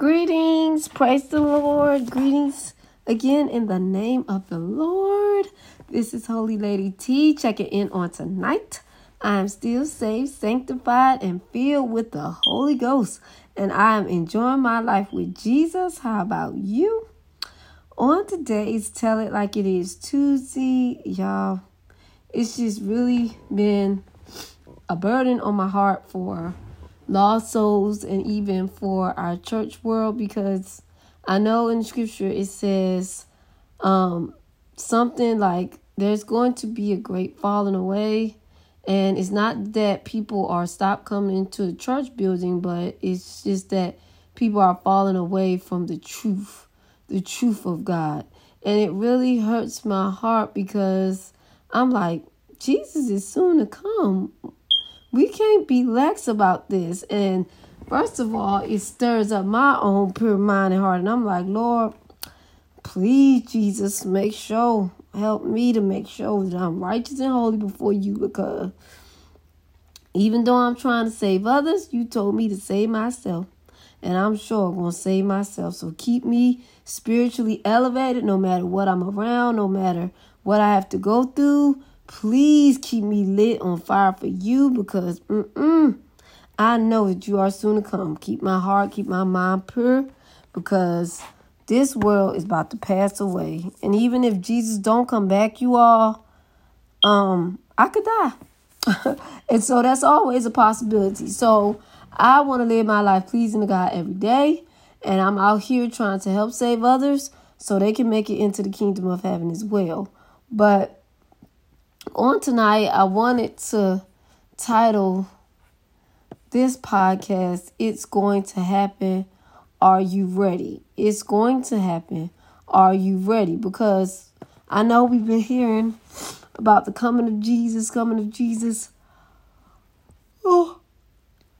Greetings, praise the Lord. Greetings again in the name of the Lord. This is Holy Lady T checking in on tonight. I am still saved, sanctified, and filled with the Holy Ghost, and I am enjoying my life with Jesus. How about you? On today's Tell It Like It Is Tuesday, y'all, it's just really been a burden on my heart for lost souls and even for our church world because I know in scripture it says um, something like there's going to be a great falling away. And it's not that people are stopped coming into the church building, but it's just that people are falling away from the truth, the truth of God. And it really hurts my heart because I'm like, Jesus is soon to come we can't be lax about this. And first of all, it stirs up my own pure mind and heart. And I'm like, Lord, please, Jesus, make sure, help me to make sure that I'm righteous and holy before you because even though I'm trying to save others, you told me to save myself. And I'm sure I'm going to save myself. So keep me spiritually elevated no matter what I'm around, no matter what I have to go through Please keep me lit on fire for you because mm-mm, I know that you are soon to come. Keep my heart, keep my mind pure because this world is about to pass away. And even if Jesus don't come back, you all, um, I could die. and so that's always a possibility. So I want to live my life pleasing to God every day. And I'm out here trying to help save others so they can make it into the kingdom of heaven as well. But on tonight, I wanted to title this podcast, It's Going to Happen. Are you ready? It's going to happen. Are you ready? Because I know we've been hearing about the coming of Jesus, coming of Jesus. Oh,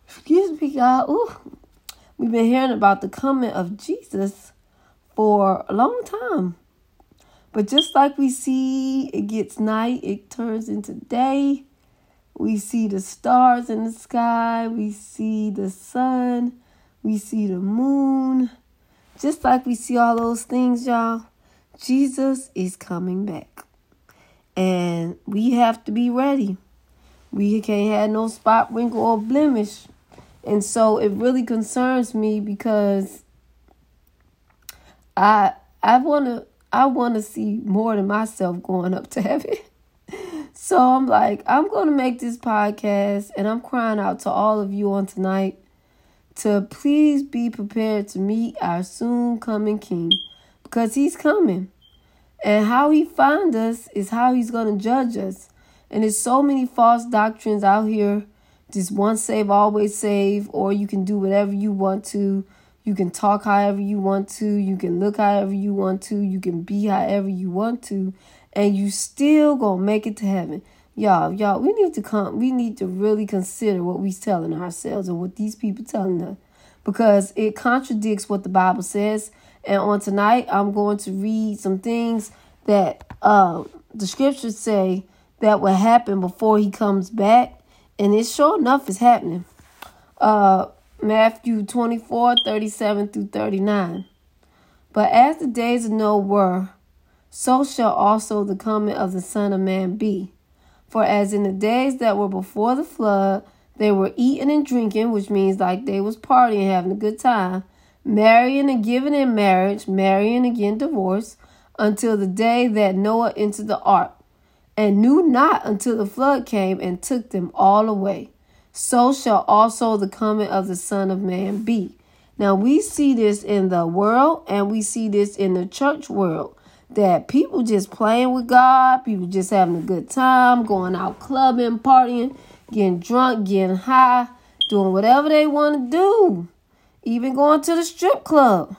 excuse me, God. Oh, we've been hearing about the coming of Jesus for a long time. But just like we see it gets night, it turns into day. We see the stars in the sky, we see the sun, we see the moon. Just like we see all those things, y'all, Jesus is coming back. And we have to be ready. We can't have no spot, wrinkle, or blemish. And so it really concerns me because I I want to I want to see more than myself going up to heaven. so I'm like, I'm going to make this podcast and I'm crying out to all of you on tonight to please be prepared to meet our soon coming King because he's coming. And how he find us is how he's going to judge us. And there's so many false doctrines out here. Just once save, always save, or you can do whatever you want to you can talk however you want to. You can look however you want to. You can be however you want to. And you still gonna make it to heaven. Y'all, y'all, we need to come we need to really consider what we telling ourselves and what these people telling us. Because it contradicts what the Bible says. And on tonight I'm going to read some things that uh, the scriptures say that will happen before he comes back. And it sure enough is happening. Uh Matthew 24 37 through 39. But as the days of Noah were, so shall also the coming of the Son of Man be. For as in the days that were before the flood, they were eating and drinking, which means like they was partying, having a good time, marrying and giving in marriage, marrying again divorce, until the day that Noah entered the ark, and knew not until the flood came and took them all away so shall also the coming of the Son of Man be. Now, we see this in the world and we see this in the church world that people just playing with God, people just having a good time, going out clubbing, partying, getting drunk, getting high, doing whatever they want to do, even going to the strip club.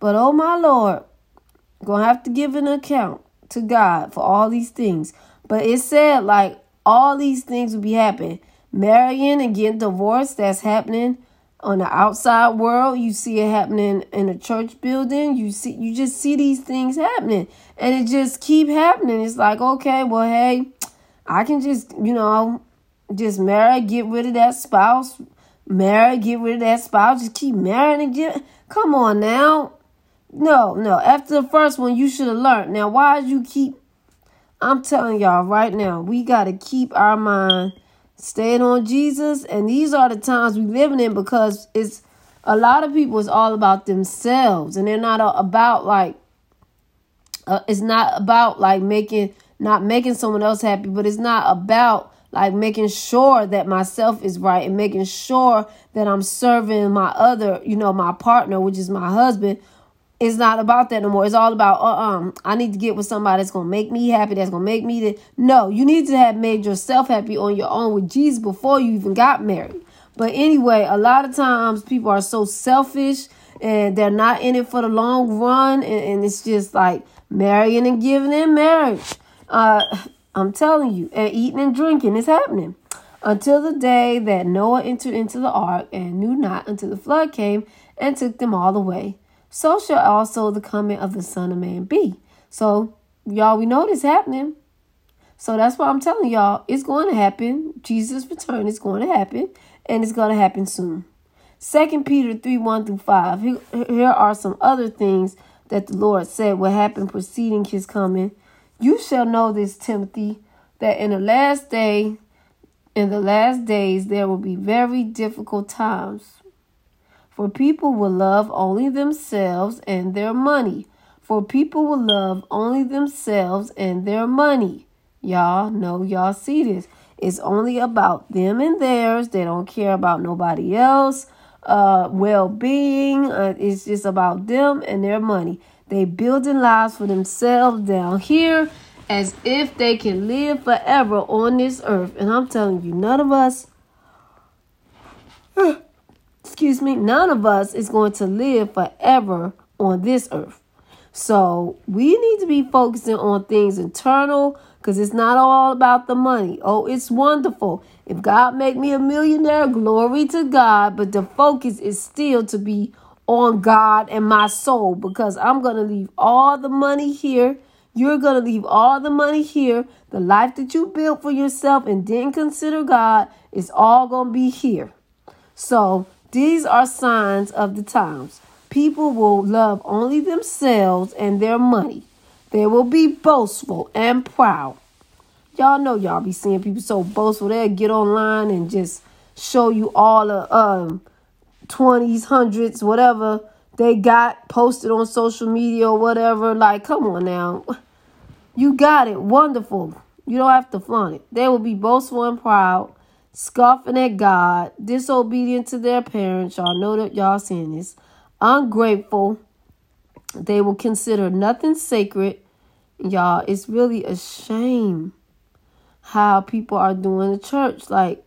But oh my Lord, gonna have to give an account to God for all these things. But it said like all these things will be happening marrying and getting divorced that's happening on the outside world you see it happening in a church building you see you just see these things happening and it just keep happening it's like okay well hey i can just you know just marry get rid of that spouse marry, get rid of that spouse, just keep marrying and get. Come on now. No, no. After the first one, you should have learned. Now, why you keep? I'm telling y'all right now, we got to keep our mind staying on Jesus. And these are the times we living in because it's a lot of people is all about themselves and they're not about like, uh, it's not about like making, not making someone else happy, but it's not about like making sure that myself is right and making sure that I'm serving my other, you know, my partner, which is my husband. It's not about that no more. It's all about, uh, um, I need to get with somebody that's gonna make me happy. That's gonna make me the. No, you need to have made yourself happy on your own with Jesus before you even got married. But anyway, a lot of times people are so selfish and they're not in it for the long run, and, and it's just like marrying and giving in marriage. Uh, I'm telling you, and eating and drinking is happening. Until the day that Noah entered into the ark and knew not until the flood came and took them all away. So shall also the coming of the Son of Man be. So, y'all, we know this happening. So that's why I'm telling y'all, it's going to happen. Jesus' return is going to happen, and it's going to happen soon. Second Peter 3 1 through 5. Here, here are some other things that the Lord said will happen preceding his coming you shall know this, Timothy, that in the last day, in the last days, there will be very difficult times. For people will love only themselves and their money. For people will love only themselves and their money. Y'all know, y'all see this. It's only about them and theirs. They don't care about nobody else. Uh, well being. Uh, it's just about them and their money. They building lives for themselves down here as if they can live forever on this earth. And I'm telling you, none of us, excuse me, none of us is going to live forever on this earth. So we need to be focusing on things internal because it's not all about the money. Oh, it's wonderful. If God make me a millionaire, glory to God. But the focus is still to be on God and my soul because I'm going to leave all the money here. You're going to leave all the money here. The life that you built for yourself and didn't consider God is all going to be here. So these are signs of the times. People will love only themselves and their money. They will be boastful and proud. Y'all know y'all be seeing people so boastful. They'll get online and just show you all the um 20s, hundreds, whatever they got posted on social media or whatever. Like, come on now. You got it. Wonderful. You don't have to flaunt it. They will be boastful and proud, scoffing at God, disobedient to their parents. Y'all know that y'all seeing this. Ungrateful. They will consider nothing sacred. Y'all, it's really a shame how people are doing the church. Like,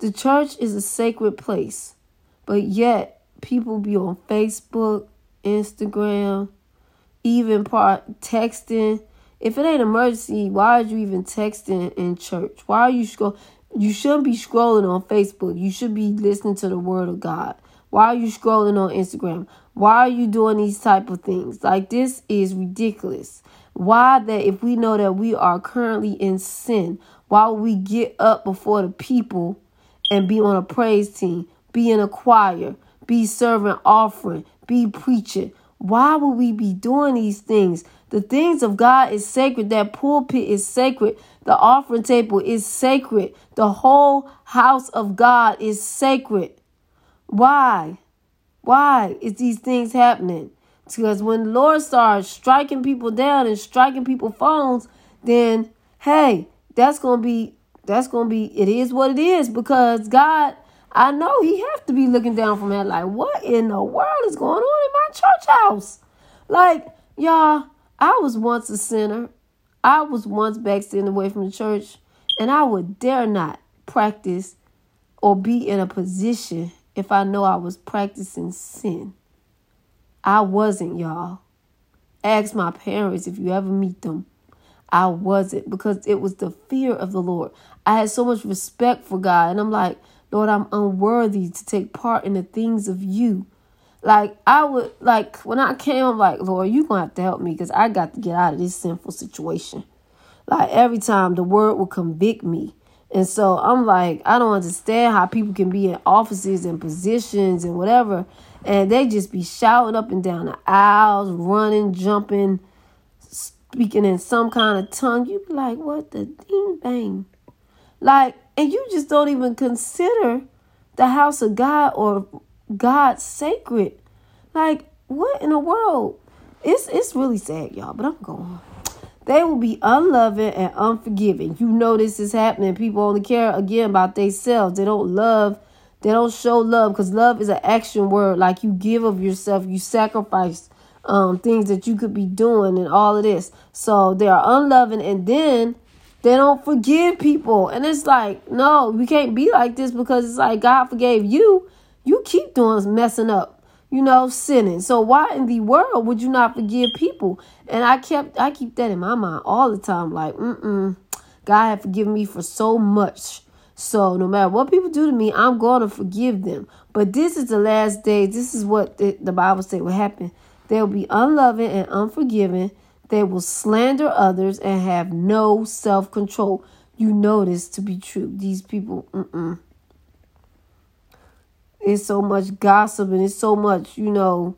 the church is a sacred place. But yet, people be on Facebook, Instagram, even part texting. If it ain't emergency, why are you even texting in church? Why are you scroll? You shouldn't be scrolling on Facebook. You should be listening to the word of God. Why are you scrolling on Instagram? Why are you doing these type of things? Like this is ridiculous. Why that if we know that we are currently in sin, why would we get up before the people and be on a praise team? be in a choir, be serving offering, be preaching. Why would we be doing these things? The things of God is sacred. That pulpit is sacred. The offering table is sacred. The whole house of God is sacred. Why? Why is these things happening? Because when the Lord starts striking people down and striking people phones, then hey, that's gonna be that's gonna be it is what it is because God I know he have to be looking down from that like, what in the world is going on in my church house? Like, y'all, I was once a sinner. I was once backsliding away from the church, and I would dare not practice or be in a position if I know I was practicing sin. I wasn't, y'all. Ask my parents if you ever meet them. I wasn't because it was the fear of the Lord. I had so much respect for God, and I'm like, Lord, I'm unworthy to take part in the things of you. Like I would like when I came, I'm like, Lord, you gonna have to help me because I got to get out of this sinful situation. Like every time the word will convict me And so I'm like, I don't understand how people can be in offices and positions and whatever, and they just be shouting up and down the aisles, running, jumping, speaking in some kind of tongue. You be like, what the ding bang? Like, and you just don't even consider the house of God or God sacred. Like, what in the world? It's it's really sad, y'all, but I'm going. They will be unloving and unforgiving. You know this is happening. People only care again about themselves. They don't love. They don't show love because love is an action word. Like you give of yourself, you sacrifice um, things that you could be doing and all of this. So they are unloving and then they don't forgive people. And it's like, no, we can't be like this because it's like God forgave you. You keep doing messing up you know, sinning. So why in the world would you not forgive people? And I kept I keep that in my mind all the time. Like, mm-mm. God had forgiven me for so much. So no matter what people do to me, I'm going to forgive them. But this is the last day. This is what the, the Bible said will happen. They will be unloving and unforgiving. They will slander others and have no self control. You know this to be true. These people, mm-mm it's so much gossip and it's so much, you know,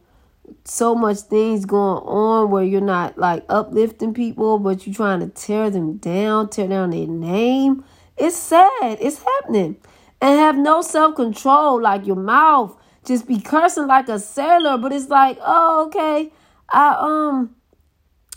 so much things going on where you're not like uplifting people, but you're trying to tear them down, tear down their name. It's sad. It's happening. And have no self control, like your mouth. Just be cursing like a sailor, but it's like, oh, okay. I um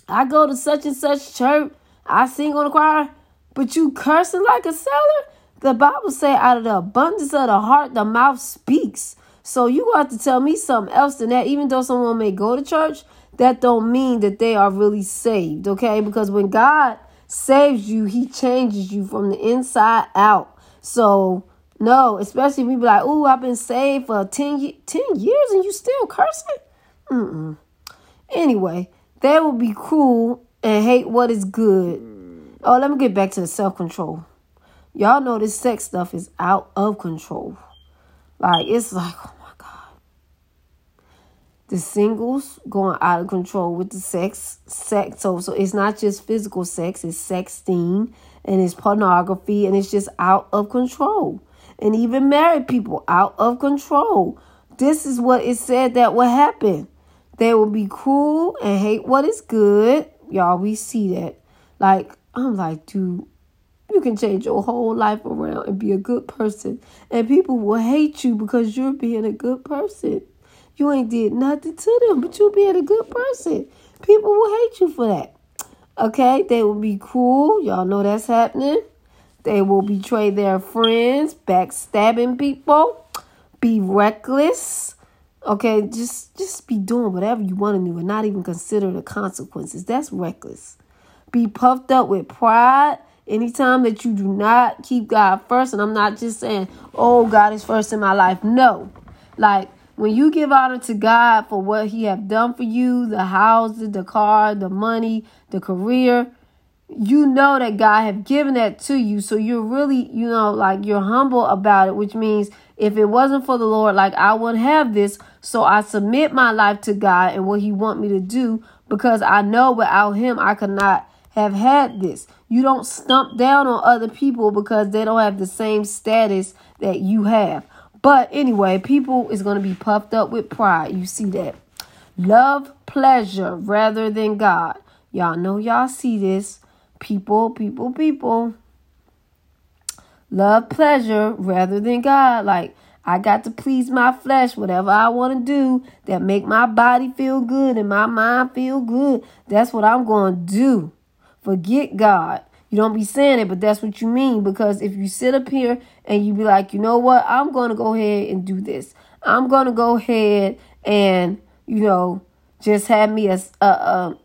I go to such and such church. I sing on the choir, but you cursing like a sailor? The Bible say out of the abundance of the heart, the mouth speaks. So you have to tell me something else than that. Even though someone may go to church, that don't mean that they are really saved. Okay, because when God saves you, He changes you from the inside out. So no, especially if we be like, "Oh, I've been saved for 10, 10 years and you still cursing." Mm-mm. Anyway, they will be cruel and hate what is good. Oh, let me get back to the self control. Y'all know this sex stuff is out of control. Like, it's like, oh my God. The singles going out of control with the sex. Sex. So, so it's not just physical sex, it's sexting and it's pornography and it's just out of control. And even married people out of control. This is what it said that will happen. They will be cruel and hate what is good. Y'all, we see that. Like, I'm like, dude, you can change your whole life around and be a good person. And people will hate you because you're being a good person. You ain't did nothing to them, but you being a good person. People will hate you for that. Okay? They will be cruel. Y'all know that's happening. They will betray their friends, backstabbing people, be reckless. Okay, just just be doing whatever you want to do and not even consider the consequences. That's reckless. Be puffed up with pride Anytime that you do not keep God first, and I'm not just saying, oh, God is first in my life. No. Like when you give honor to God for what He have done for you, the house, the car, the money, the career, you know that God have given that to you. So you're really, you know, like you're humble about it, which means if it wasn't for the Lord, like I wouldn't have this. So I submit my life to God and what He want me to do because I know without Him I could not have had this. You don't stump down on other people because they don't have the same status that you have. But anyway, people is going to be puffed up with pride. You see that. Love pleasure rather than God. Y'all know y'all see this. People, people, people. Love pleasure rather than God. Like I got to please my flesh, whatever I want to do that make my body feel good and my mind feel good. That's what I'm going to do. Forget God. You don't be saying it, but that's what you mean. Because if you sit up here and you be like, you know what, I'm going to go ahead and do this. I'm going to go ahead and, you know, just have me a, a, a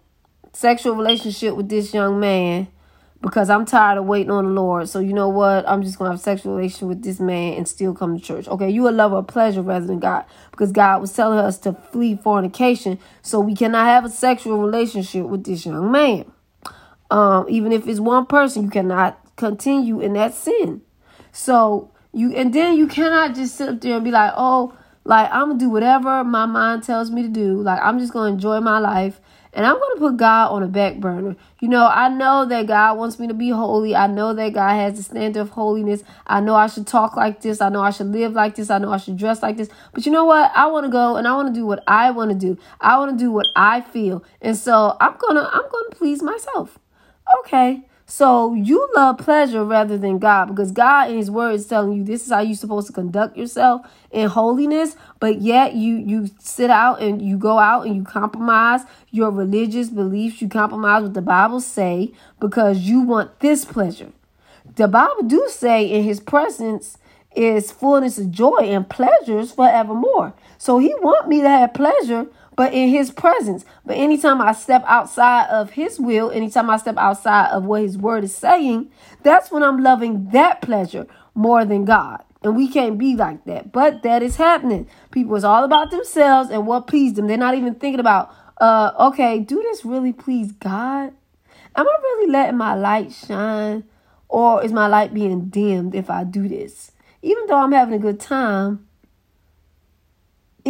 sexual relationship with this young man because I'm tired of waiting on the Lord. So you know what? I'm just gonna have a sexual relation with this man and still come to church. Okay, you a lover of pleasure rather than God. Because God was telling us to flee fornication. So we cannot have a sexual relationship with this young man. Um, even if it's one person, you cannot continue in that sin. So you and then you cannot just sit up there and be like, oh, like I'm gonna do whatever my mind tells me to do. Like I'm just gonna enjoy my life And I'm to put God on a back burner. You know, I know that God wants me to be holy. I know that God has the standard of holiness. I know I should talk like this. I know I should live like this. I know I should dress like this. But you know what? I want to go and I want to do what I want to do. I want to do what I feel. And so I'm to I'm to please myself. Okay. So you love pleasure rather than God because God in his word is telling you this is how you're supposed to conduct yourself in holiness, but yet you you sit out and you go out and you compromise your religious beliefs, you compromise what the Bible say because you want this pleasure. The Bible do say in his presence is fullness of joy and pleasures forevermore. So he want me to have pleasure but in his presence. But anytime I step outside of his will, anytime I step outside of what his word is saying, that's when I'm loving that pleasure more than God. And we can't be like that. But that is happening. People is all about themselves and what pleased them. They're not even thinking about, uh, okay, do this really please God? Am I really letting my light shine? Or is my light being dimmed if I do this? Even though I'm having a good time,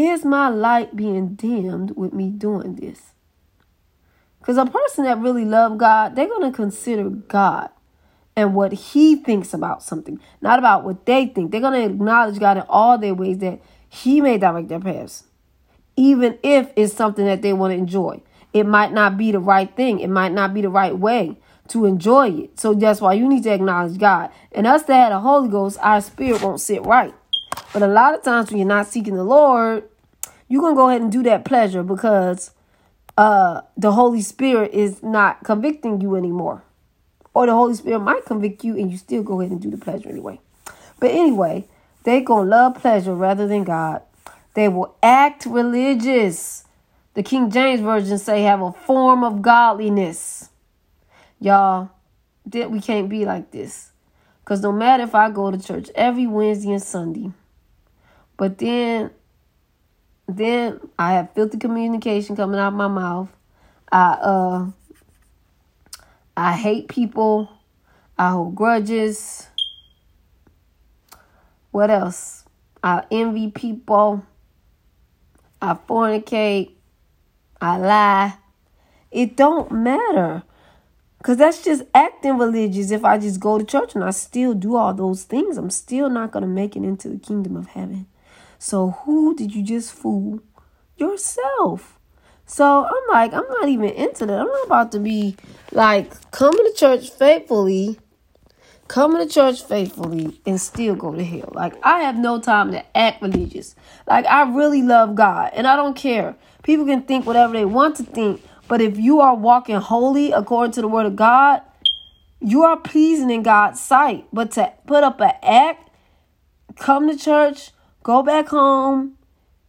is my light being dimmed with me doing this? Because a person that really love God, they're going to consider God and what he thinks about something, not about what they think. They're going to acknowledge God in all their ways that he may direct their paths, even if it's something that they want to enjoy. It might not be the right thing. It might not be the right way to enjoy it. So that's why you need to acknowledge God. And us that had a Holy Ghost, our spirit won't sit right. But a lot of times when you're not seeking the Lord, you're going to go ahead and do that pleasure because uh, the Holy Spirit is not convicting you anymore. Or the Holy Spirit might convict you and you still go ahead and do the pleasure anyway. But anyway, they going to love pleasure rather than God. They will act religious. The King James Version say have a form of godliness. Y'all, that we can't be like this. Because no matter if I go to church every Wednesday and Sunday, but then then I have filthy communication coming out of my mouth. I uh I hate people. I hold grudges. What else? I envy people. I fornicate. I lie. It don't matter. Because that's just acting religious. If I just go to church and I still do all those things, I'm still not going to make it into the kingdom of heaven. So who did you just fool? Yourself. So I'm like, I'm not even into that. I'm not about to be like coming to church faithfully, coming to church faithfully, and still go to hell. Like I have no time to act religious. Like I really love God, and I don't care. People can think whatever they want to think, but if you are walking holy according to the word of God, you are pleasing in God's sight. But to put up an act, come to church, Go back home,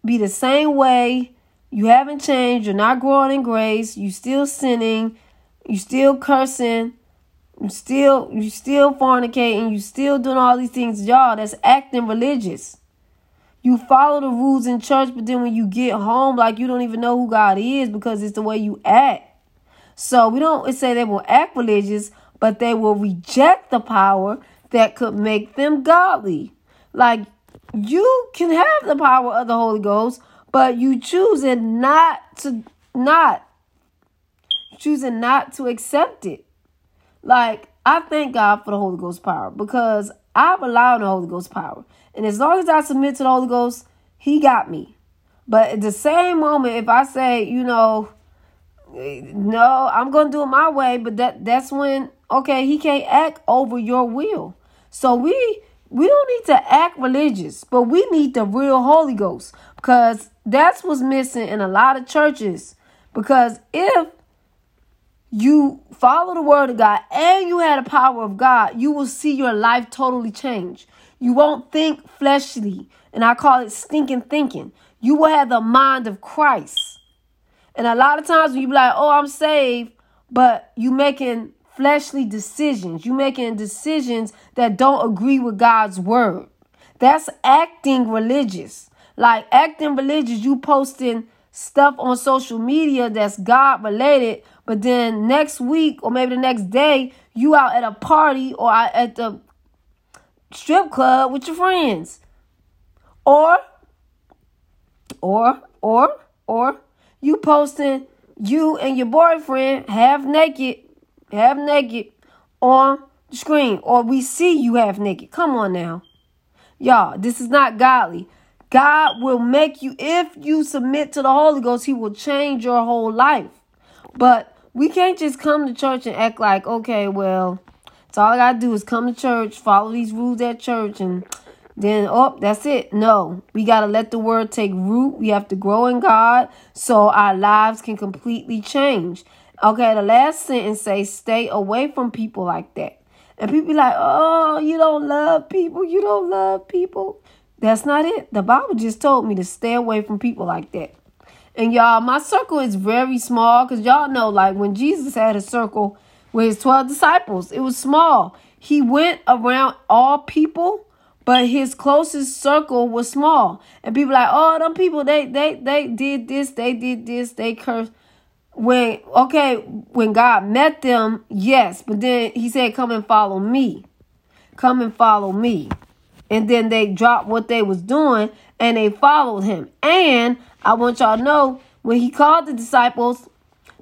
be the same way. You haven't changed. You're not growing in grace. You still sinning. You still cursing. You still you still fornicating. You still doing all these things, y'all. That's acting religious. You follow the rules in church, but then when you get home, like you don't even know who God is because it's the way you act. So we don't say they will act religious, but they will reject the power that could make them godly. Like you can have the power of the Holy Ghost, but you choosing not to not choosing not to accept it. Like I thank God for the Holy Ghost power because I rely on the Holy Ghost power. And as long as I submit to the Holy Ghost, He got me. But at the same moment, if I say, you know, no, I'm gonna do it my way, but that that's when okay, he can't act over your will. So we we don't need to act religious, but we need the real Holy Ghost because that's what's missing in a lot of churches. Because if you follow the word of God and you had the power of God, you will see your life totally change. You won't think fleshly, and I call it stinking thinking. You will have the mind of Christ. And a lot of times when you be like, oh, I'm saved, but you making fleshly decisions. You making decisions that don't agree with God's word. That's acting religious. Like acting religious, you posting stuff on social media that's God related, but then next week or maybe the next day, you out at a party or at the strip club with your friends. Or or or or you posting you and your boyfriend half naked, half naked on the screen, or we see you half naked. Come on now. Y'all, this is not godly. God will make you, if you submit to the Holy Ghost, He will change your whole life. But we can't just come to church and act like, okay, well, it's all I gotta do is come to church, follow these rules at church, and then oh, that's it. No, we gotta let the word take root. We have to grow in God so our lives can completely change. Okay, the last sentence says, stay away from people like that. And people like, oh, you don't love people, you don't love people. That's not it. The Bible just told me to stay away from people like that. And y'all, my circle is very small because y'all know, like when Jesus had a circle, with his 12 disciples. It was small. He went around all people, but his closest circle was small. And people like, oh, them people, they they they did this, they did this, they cursed. When okay, when God met them, yes, but then he said, Come and follow me. Come and follow me. And then they dropped what they was doing and they followed him. And I want y'all to know when he called the disciples,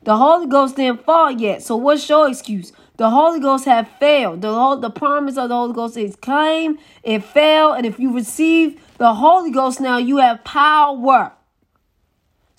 the Holy Ghost didn't fall yet. So what's your excuse? The Holy Ghost have failed. The whole, the promise of the Holy Ghost is came, it fell, and if you receive the Holy Ghost now, you have power.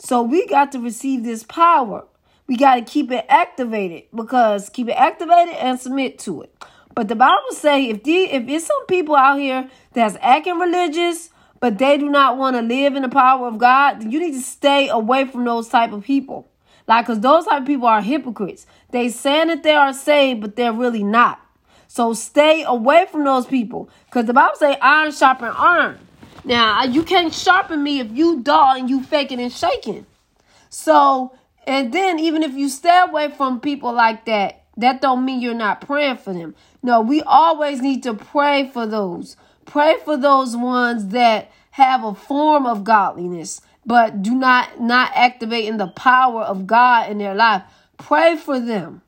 So we got to receive this power. We got to keep it activated because keep it activated and submit to it. But the Bible say if the if it's some people out here that's acting religious, but they do not want to live in the power of God, you need to stay away from those type of people. Like, because those type of people are hypocrites. They saying that they are saved, but they're really not. So stay away from those people. Because the Bible say iron sharpen iron. Now, you can't sharpen me if you dull and you faking and shaking. So, and then even if you stay away from people like that, that don't mean you're not praying for them. No, we always need to pray for those. Pray for those ones that have a form of godliness but do not not activating the power of God in their life. Pray for them.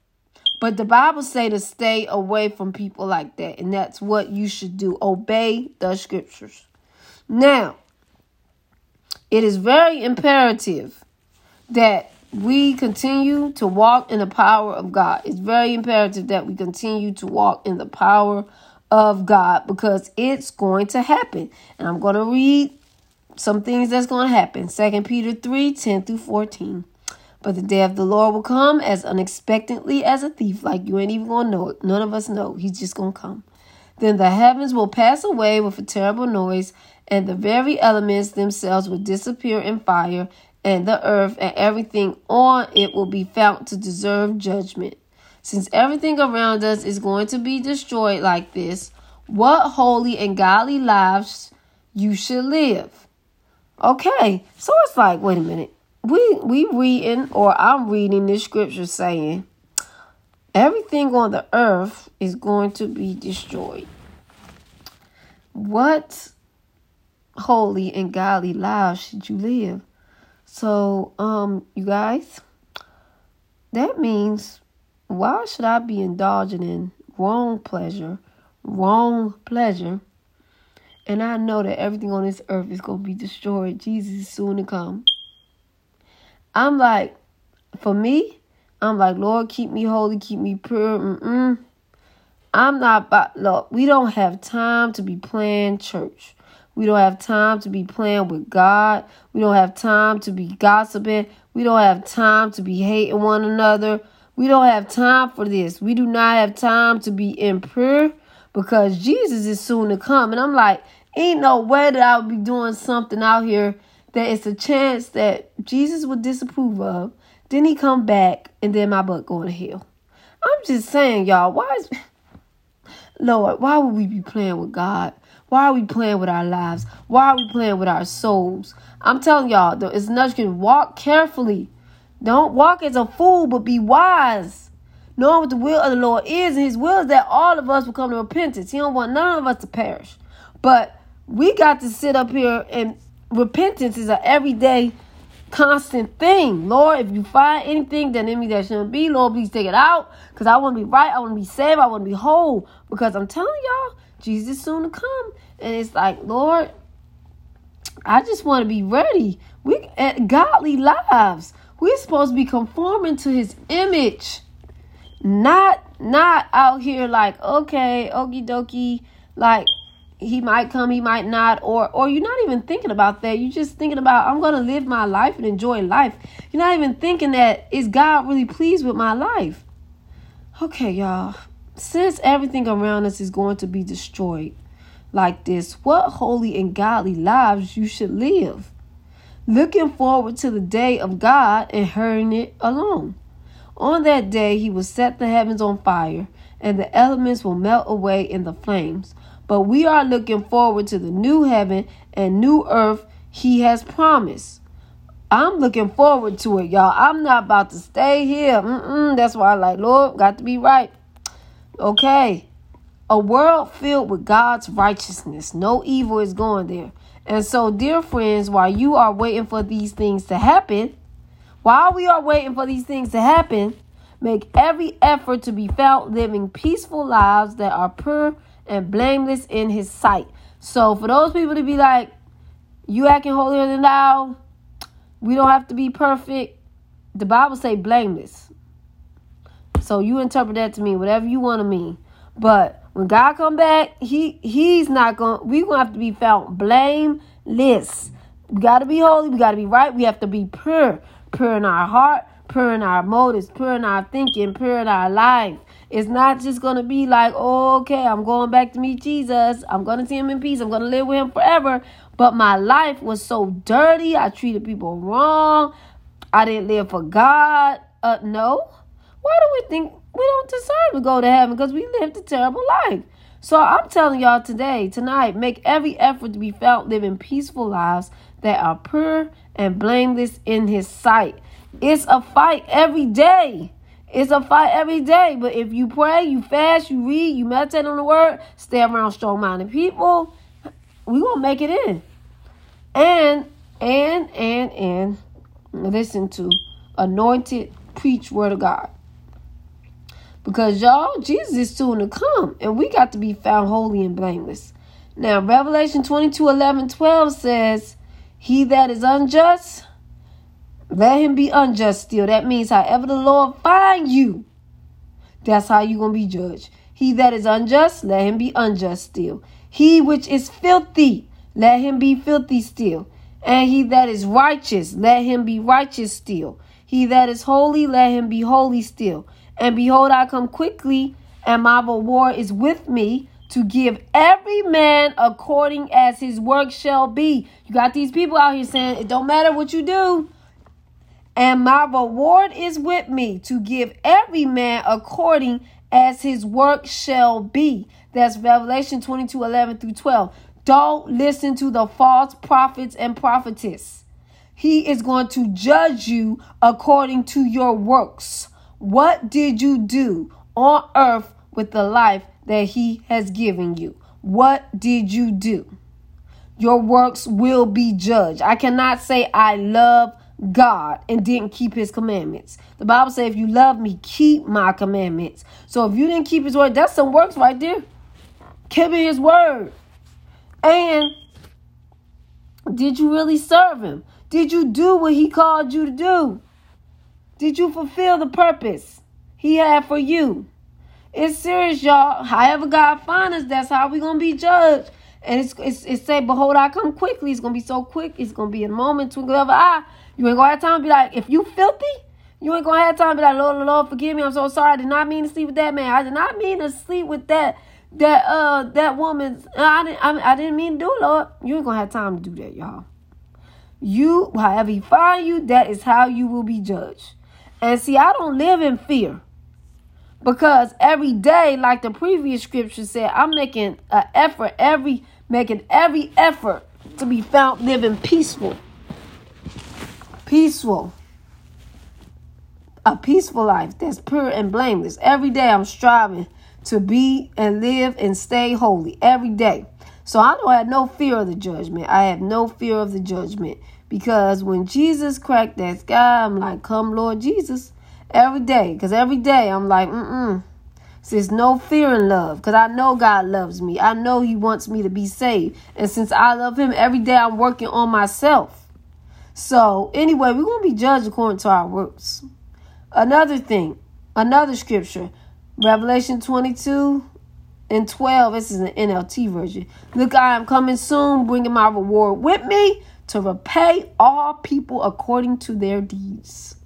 But the Bible say to stay away from people like that, and that's what you should do. Obey the scriptures. Now, it is very imperative that we continue to walk in the power of God. It's very imperative that we continue to walk in the power of God because it's going to happen. And I'm going to read some things that's going to happen. Second Peter 3 10 through 14. But the day of the Lord will come as unexpectedly as a thief, like you ain't even going to know it. None of us know. He's just going to come. Then the heavens will pass away with a terrible noise, and the very elements themselves will disappear in fire, and the earth and everything on it will be found to deserve judgment. Since everything around us is going to be destroyed like this, what holy and godly lives you should live Okay, so it's like, wait a minute. We we reading or I'm reading this scripture saying everything on the earth is going to be destroyed. What holy and godly lives should you live? So, um, you guys, that means why should I be indulging in wrong pleasure, wrong pleasure? And I know that everything on this earth is going to be destroyed. Jesus is soon to come. I'm like, for me, I'm like, Lord, keep me holy, keep me pure. Mm-mm. I'm not, but look, we don't have time to be playing church. We don't have time to be playing with God. We don't have time to be gossiping. We don't have time to be hating one another. We don't have time for this. We do not have time to be in prayer because Jesus is soon to come. And I'm like, ain't no way that I'll be doing something out here that it's a chance that Jesus would disapprove of. Then he come back and then my butt going to hell. I'm just saying, y'all, why is Lord, why would we be playing with God? Why are we playing with our lives? Why are we playing with our souls? I'm telling y'all, though, it's nothing. Walk carefully. Don't walk as a fool, but be wise knowing what the will of the Lord is, and his will is that all of us will come to repentance. He don't want none of us to perish. But we got to sit up here and repentance is an everyday constant thing. Lord, if you find anything that in me that shouldn't be, Lord, please take it out. Because I want to be right. I want to be saved. I want to be whole. Because I'm telling y'all, Jesus soon to come. And it's like, Lord, I just want to be ready. We at godly lives. We're supposed to be conforming to his image. Not not out here like, okay, okie dokie, like he might come, he might not, or or you're not even thinking about that. You're just thinking about I'm gonna live my life and enjoy life. You're not even thinking that is God really pleased with my life? Okay, y'all. Since everything around us is going to be destroyed like this, what holy and godly lives you should live? Looking forward to the day of God and hurrying it along. On that day, he will set the heavens on fire, and the elements will melt away in the flames. But we are looking forward to the new heaven and new earth he has promised. I'm looking forward to it, y'all. I'm not about to stay here. Mm-mm. That's why I like, Lord, got to be right. Okay. A world filled with God's righteousness. No evil is going there. And so, dear friends, while you are waiting for these things to happen, while we are waiting for these things to happen, make every effort to be found living peaceful lives that are pure and blameless in His sight. So, for those people to be like, you acting holier than thou, we don't have to be perfect. The Bible say blameless. So you interpret that to mean whatever you want to mean. But when God come back, he he's not going we going to have to be found blameless. We got to be holy, we got to be right, we have to be pure pure in our heart, pure in our motives, pure in our thinking, pure in our life. It's not just going to be like, oh, okay, I'm going back to meet Jesus. I'm going to see him in peace. I'm going to live with him forever. But my life was so dirty. I treated people wrong. I didn't live for God. Uh, no. Why do we think we don't deserve to go to heaven? Because we lived a terrible life. So I'm telling y'all today, tonight, make every effort to be felt living peaceful lives that are pure and blameless in his sight. It's a fight every day. It's a fight every day. But if you pray, you fast, you read, you meditate on the word, stay around strong minded people, we gonna make it in. And and and and listen to anointed preach word of God. Because y'all, Jesus is soon to come, and we got to be found holy and blameless. Now, Revelation 22 11 12 says, he that is unjust, let him be unjust still. That means however the Lord find you, that's how you're going to be judged. He that is unjust, let him be unjust still. He which is filthy, let him be filthy still. And he that is righteous, let him be righteous still. He that is holy, let him be holy still. And behold, I come quickly, and my reward is with me to give every man according as his work shall be. You got these people out here saying it don't matter what you do. And my reward is with me to give every man according as his work shall be. That's Revelation 22 11 through 12. Don't listen to the false prophets and prophetess. He is going to judge you according to your works. What did you do on earth with the life that He has given you. What did you do? Your works will be judged. I cannot say I love God and didn't keep his commandments. The Bible says, if you love me, keep my commandments. So if you didn't keep his word, that's some works right there. Keeping his word. And did you really serve him? Did you do what he called you to do? Did you fulfill the purpose he had for you? It's serious, y'all. However God find us, that's how we gonna be judged. And it's it's, it's say, behold, I come quickly. It's gonna be so quick. It's gonna be a moment, twinkle of an eye. You ain't gonna have time to be like, if you filthy, you ain't gonna have time to be like, Lord, Lord, forgive me. I'm so sorry. I did not mean to sleep with that man. I did not mean to sleep with that that uh that woman's. I didn't I, I didn't mean to do it, Lord. You ain't gonna have time to do that, y'all. You, however he find you, that is how you will be judged. And see, I don't live in fear. Because every day, like the previous scripture said, I'm making an effort, every making every effort to be found living peaceful. Peaceful. A peaceful life that's pure and blameless. Every day I'm striving to be and live and stay holy. Every day. So I don't have no fear of the judgment. I have no fear of the judgment. Because when Jesus cracked that sky, I'm like, come Lord Jesus. Every day. Because every day I'm like, mm-mm. There's no fear in love because I know God loves me. I know He wants me to be saved. And since I love Him, every day I'm working on myself. So, anyway, we're going to be judged according to our works. Another thing, another scripture, Revelation 22 and 12. This is an NLT version. Look, I am coming soon, bringing my reward with me to repay all people according to their deeds.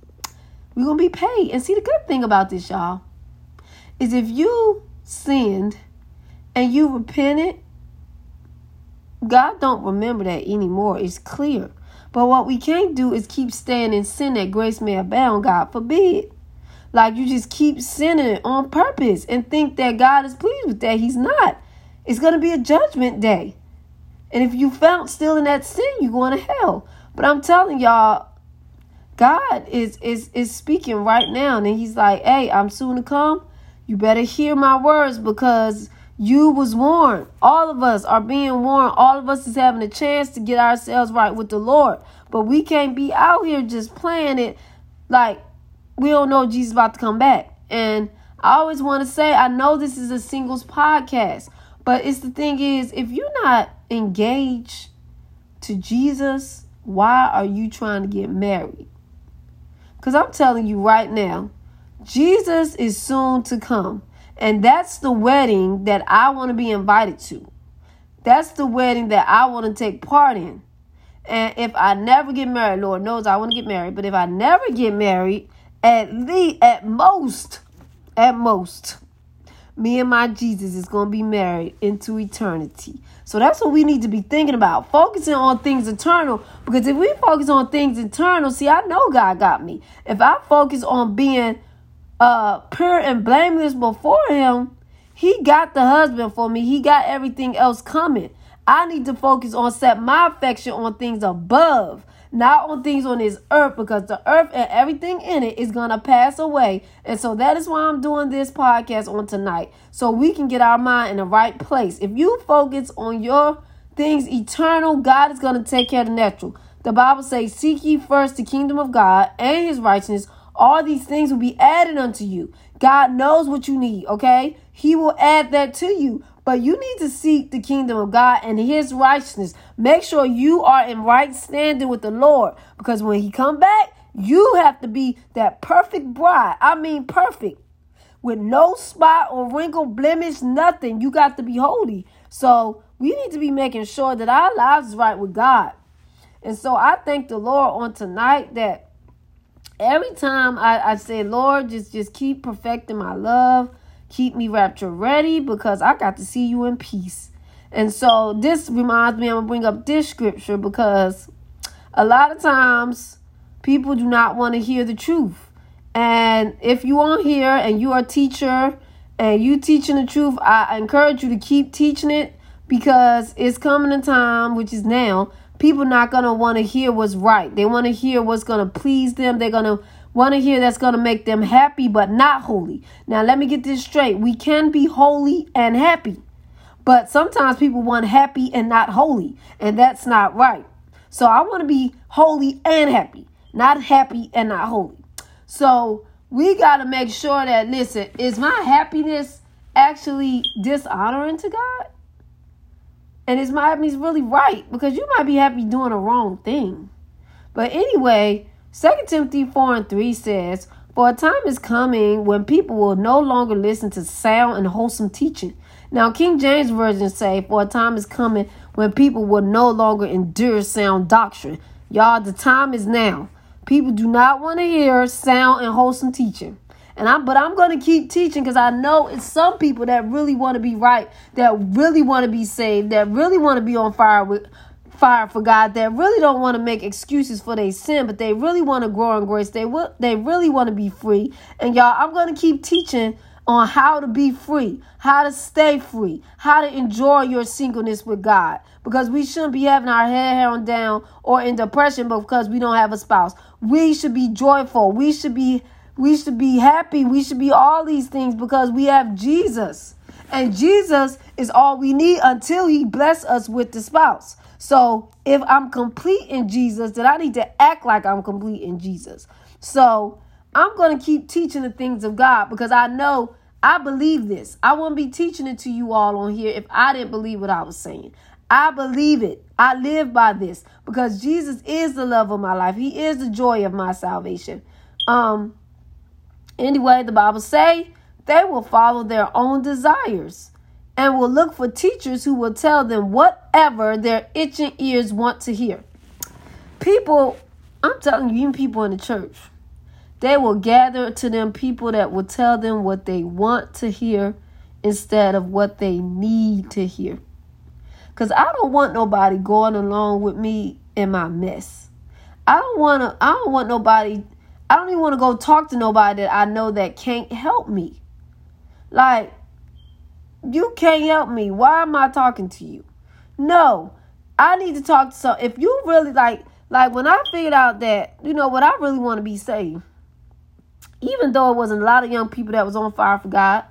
We're going to be paid. And see, the good thing about this, y'all, is if you sinned and you repented, God don't remember that anymore. It's clear. But what we can't do is keep staying in sin that grace may abound. God forbid. Like you just keep sinning on purpose and think that God is pleased with that. He's not. It's going to be a judgment day. And if you found still in that sin, you're going to hell. But I'm telling y'all, God is is is speaking right now, and He's like, "Hey, I'm soon to come. You better hear my words because you was warned. All of us are being warned. All of us is having a chance to get ourselves right with the Lord. But we can't be out here just playing it like we don't know Jesus about to come back. And I always want to say, I know this is a singles podcast, but it's the thing is, if you're not engaged to Jesus, why are you trying to get married? Because I'm telling you right now, Jesus is soon to come. And that's the wedding that I want to be invited to. That's the wedding that I want to take part in. And if I never get married, Lord knows I want to get married, but if I never get married, at least, at most, at most, me and my Jesus is going to be married into eternity. So that's what we need to be thinking about, focusing on things eternal. Because if we focus on things eternal, see, I know God got me. If I focus on being uh pure and blameless before him, he got the husband for me. He got everything else coming. I need to focus on set my affection on things above, not on things on this earth, because the earth and everything in it is gonna pass away. And so that is why I'm doing this podcast on tonight. So we can get our mind in the right place. If you focus on your things eternal, God is gonna take care of the natural. The Bible says, Seek ye first the kingdom of God and his righteousness all these things will be added unto you. God knows what you need, okay? He will add that to you. But you need to seek the kingdom of God and his righteousness. Make sure you are in right standing with the Lord. Because when he come back, you have to be that perfect bride. I mean perfect. With no spot or wrinkle, blemish, nothing. You got to be holy. So we need to be making sure that our lives right with God. And so I thank the Lord on tonight that every time I, I say, Lord, just just keep perfecting my love, keep me rapture ready because I got to see you in peace. And so this reminds me, I'm gonna bring up this scripture because a lot of times people do not want to hear the truth. And if you are here and you are a teacher and you teaching the truth, I encourage you to keep teaching it because it's coming a time, which is now, people not going to want to hear what's right. They want to hear what's going to please them. They're going to want to hear that's going to make them happy but not holy. Now, let me get this straight. We can be holy and happy. But sometimes people want happy and not holy, and that's not right. So I want to be holy and happy, not happy and not holy. So we got to make sure that, listen, is my happiness actually dishonoring to God? And is my happiness really right? Because you might be happy doing the wrong thing. But anyway, 2 Timothy 4 and 3 says, For a time is coming when people will no longer listen to sound and wholesome teaching. Now, King James Version say, For a time is coming when people will no longer endure sound doctrine. Y'all, the time is now. People do not want to hear sound and wholesome teaching. And I'm but I'm to keep teaching because I know it's some people that really want to be right, that really want to be saved, that really want to be on fire with fire for God, that really don't want to make excuses for their sin, but they really want to grow in grace. They will they really want to be free. And y'all, I'm to keep teaching on how to be free, how to stay free, how to enjoy your singleness with God. Because we shouldn't be having our head held down or in depression because we don't have a spouse. We should be joyful. We should be we should be happy. We should be all these things because we have Jesus. And Jesus is all we need until he bless us with the spouse. So if I'm complete in Jesus, then I need to act like I'm complete in Jesus. So I'm going to keep teaching the things of God because I know I believe this. I wouldn't be teaching it to you all on here if I didn't believe what I was saying. I believe it. I live by this because Jesus is the love of my life. He is the joy of my salvation. Um anyway, the Bible say they will follow their own desires and will look for teachers who will tell them whatever their itching ears want to hear. People, I'm telling you, even people in the church, they will gather to them people that will tell them what they want to hear instead of what they need to hear. Cause I don't want nobody going along with me in my mess. I don't want to. I don't want nobody. I don't even want to go talk to nobody that I know that can't help me. Like you can't help me. Why am I talking to you? No, I need to talk to some. If you really like, like when I figured out that you know what I really want to be saved, even though it wasn't a lot of young people that was on fire for God,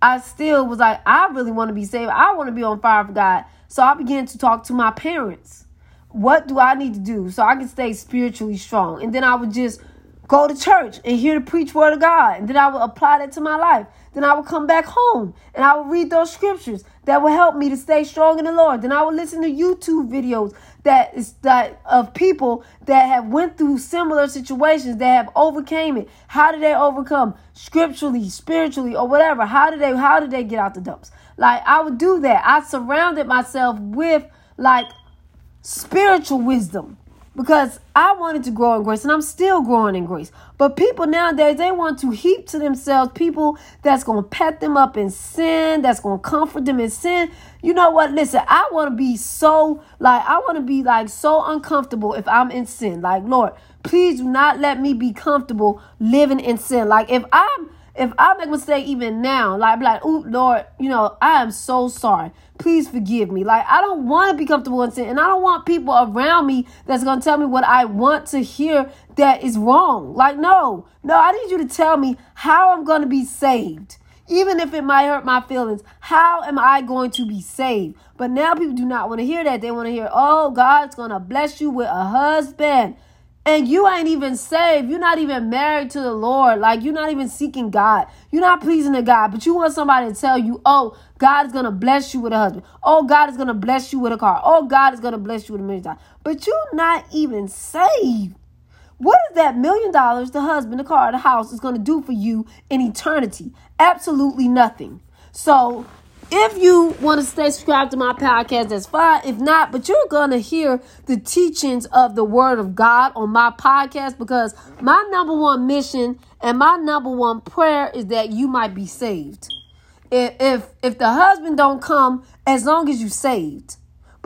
I still was like, I really want to be saved. I want to be on fire for God. So I began to talk to my parents. What do I need to do so I can stay spiritually strong? And then I would just go to church and hear the preach word of God. And then I would apply that to my life. Then I would come back home and I would read those scriptures that would help me to stay strong in the Lord. Then I would listen to YouTube videos that is that of people that have went through similar situations that have overcame it. How did they overcome scripturally, spiritually, or whatever? How did they how did they get out the dumps? Like I would do that. I surrounded myself with like spiritual wisdom because I wanted to grow in grace and I'm still growing in grace. But people nowadays, they want to heap to themselves people that's going to pet them up in sin, that's going to comfort them in sin. You know what? Listen, I want to be so, like, I want to be like so uncomfortable if I'm in sin. Like, Lord, please do not let me be comfortable living in sin. Like, if I'm, if I make a mistake even now, like, like, oh Lord, you know, I am so sorry. Please forgive me. Like, I don't want to be comfortable in sin, and I don't want people around me that's gonna tell me what I want to hear that is wrong. Like, no, no, I need you to tell me how I'm gonna be saved. Even if it might hurt my feelings, how am I going to be saved? But now people do not want to hear that. They want to hear, oh, God's going to bless you with a husband and you ain't even saved. You're not even married to the Lord. Like you're not even seeking God. You're not pleasing to God. But you want somebody to tell you, oh, God is gonna bless you with a husband. Oh, God is gonna bless you with a car. Oh, God is gonna bless you with a million dollars. But you're not even saved. What is that million dollars, the husband, the car, the house is gonna do for you in eternity? Absolutely nothing. So if you want to stay subscribed to my podcast, that's fine. If not, but you're going to hear the teachings of the Word of God on my podcast because my number one mission and my number one prayer is that you might be saved. If if, if the husband don't come, as long as you saved.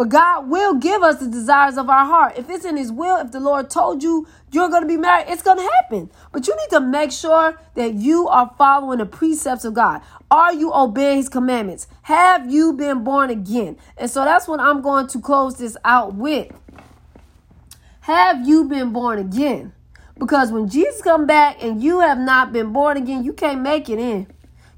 But God will give us the desires of our heart. If it's in His will, if the Lord told you you're going to be married, it's going to happen. But you need to make sure that you are following the precepts of God. Are you obeying His commandments? Have you been born again? And so that's what I'm going to close this out with. Have you been born again? Because when Jesus come back and you have not been born again, you can't make it in.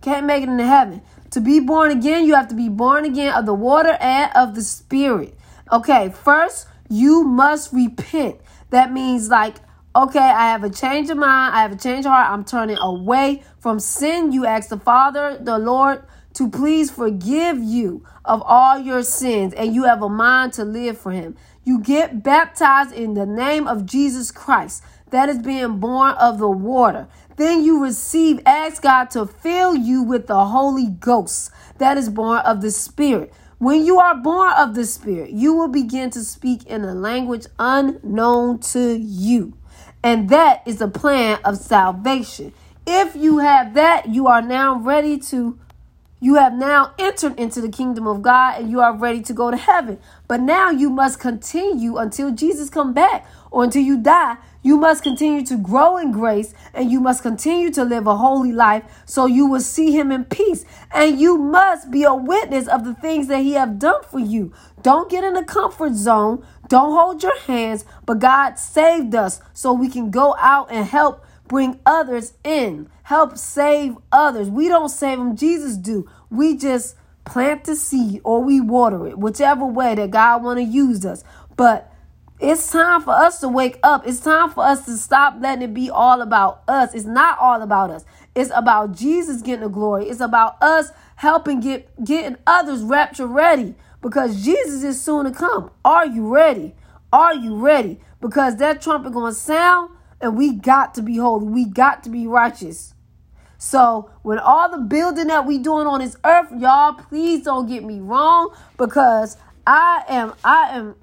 Can't make it into heaven. To be born again, you have to be born again of the water and of the spirit. Okay, first, you must repent. That means, like, okay, I have a change of mind, I have a change of heart, I'm turning away from sin. You ask the Father, the Lord, to please forgive you of all your sins, and you have a mind to live for Him. You get baptized in the name of Jesus Christ. That is being born of the water. Then you receive, ask God to fill you with the Holy Ghost that is born of the Spirit. When you are born of the Spirit, you will begin to speak in a language unknown to you. And that is a plan of salvation. If you have that, you are now ready to you have now entered into the kingdom of God and you are ready to go to heaven. But now you must continue until Jesus come back or until you die. You must continue to grow in grace and you must continue to live a holy life so you will see him in peace. And you must be a witness of the things that he have done for you. Don't get in a comfort zone. Don't hold your hands, but God saved us so we can go out and help bring others in, help save others. We don't save them, Jesus do. We just plant the seed or we water it, whichever way that God want to use us. But it's time for us to wake up. It's time for us to stop letting it be all about us. It's not all about us. It's about Jesus getting the glory. It's about us helping get getting others rapture ready because Jesus is soon to come. Are you ready? Are you ready? Because that trumpet going to sound and we got to be holy. We got to be righteous. So when all the building that we doing on this earth, y'all, please don't get me wrong because I am I am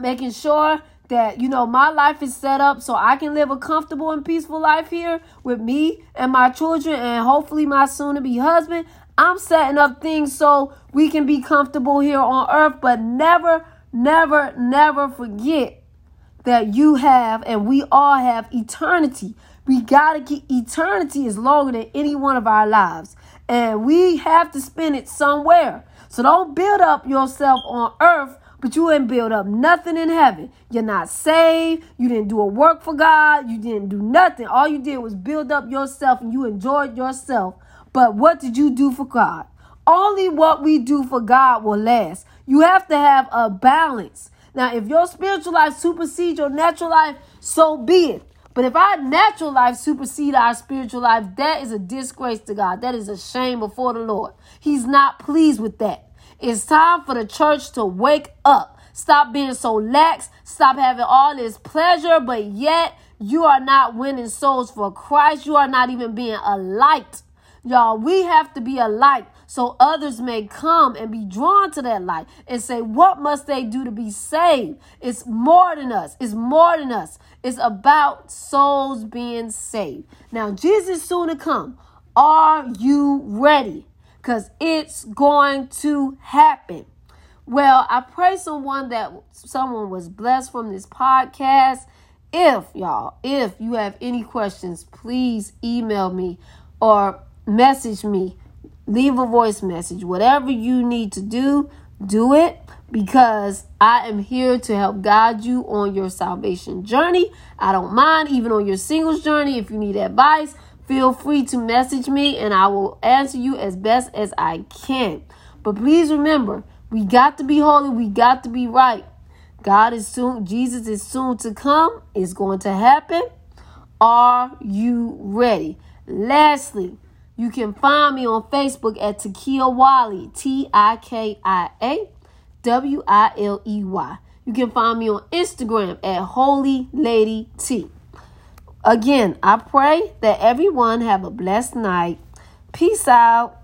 making sure that you know my life is set up so I can live a comfortable and peaceful life here with me and my children and hopefully my soon to be husband. I'm setting up things so we can be comfortable here on earth, but never, never, never forget that you have and we all have eternity. We got to get eternity is longer than any one of our lives, and we have to spend it somewhere. So don't build up yourself on earth but you ain't build up nothing in heaven. You're not saved. You didn't do a work for God. You didn't do nothing. All you did was build up yourself and you enjoyed yourself. But what did you do for God? Only what we do for God will last. You have to have a balance. Now, if your spiritual life supersedes your natural life, so be it. But if our natural life supersedes our spiritual life, that is a disgrace to God. That is a shame before the Lord. He's not pleased with that. It's time for the church to wake up. Stop being so lax. Stop having all this pleasure, but yet you are not winning souls for Christ. You are not even being a light. Y'all, we have to be a light so others may come and be drawn to that light and say, What must they do to be saved? It's more than us. It's more than us. It's about souls being saved. Now, Jesus soon to come. Are you ready? because it's going to happen. Well, I pray someone that someone was blessed from this podcast. If y'all, if you have any questions, please email me or message me. Leave a voice message. Whatever you need to do, do it because I am here to help guide you on your salvation journey. I don't mind, even on your singles journey, if you need advice Feel free to message me and I will answer you as best as I can. But please remember, we got to be holy, we got to be right. God is soon, Jesus is soon to come. It's going to happen. Are you ready? Lastly, you can find me on Facebook at Tikia Wiley, T I K I A W I L E Y. You can find me on Instagram at Holy Lady T. Again, I pray that everyone have a blessed night. Peace out.